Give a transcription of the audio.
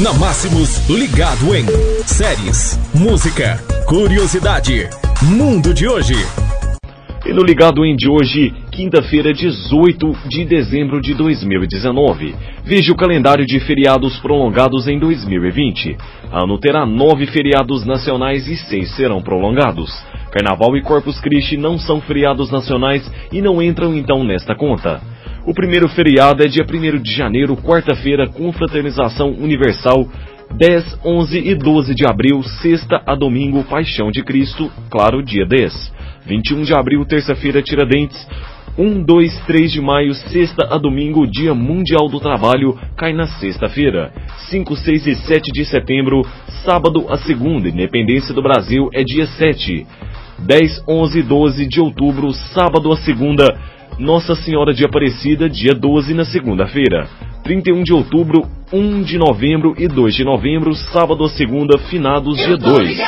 Na Máximos, ligado em séries, música, curiosidade, mundo de hoje. E no Ligado em de hoje, quinta-feira, 18 de dezembro de 2019. Veja o calendário de feriados prolongados em 2020. A ano terá nove feriados nacionais e seis serão prolongados. Carnaval e Corpus Christi não são feriados nacionais e não entram então nesta conta. O primeiro feriado é dia 1 de janeiro, quarta-feira, confraternização universal, 10, 11 e 12 de abril, sexta a domingo, Paixão de Cristo, claro, dia 10. 21 de abril, terça-feira, Tiradentes. 1, 2, 3 de maio, sexta a domingo, Dia Mundial do Trabalho, cai na sexta-feira. 5, 6 e 7 de setembro, sábado a segunda, Independência do Brasil é dia 7. 10, 11 e 12 de outubro, sábado a segunda, Nossa Senhora de Aparecida, dia 12 na segunda-feira. 31 de outubro, 1 de novembro e 2 de novembro, sábado a segunda, finados dia 2.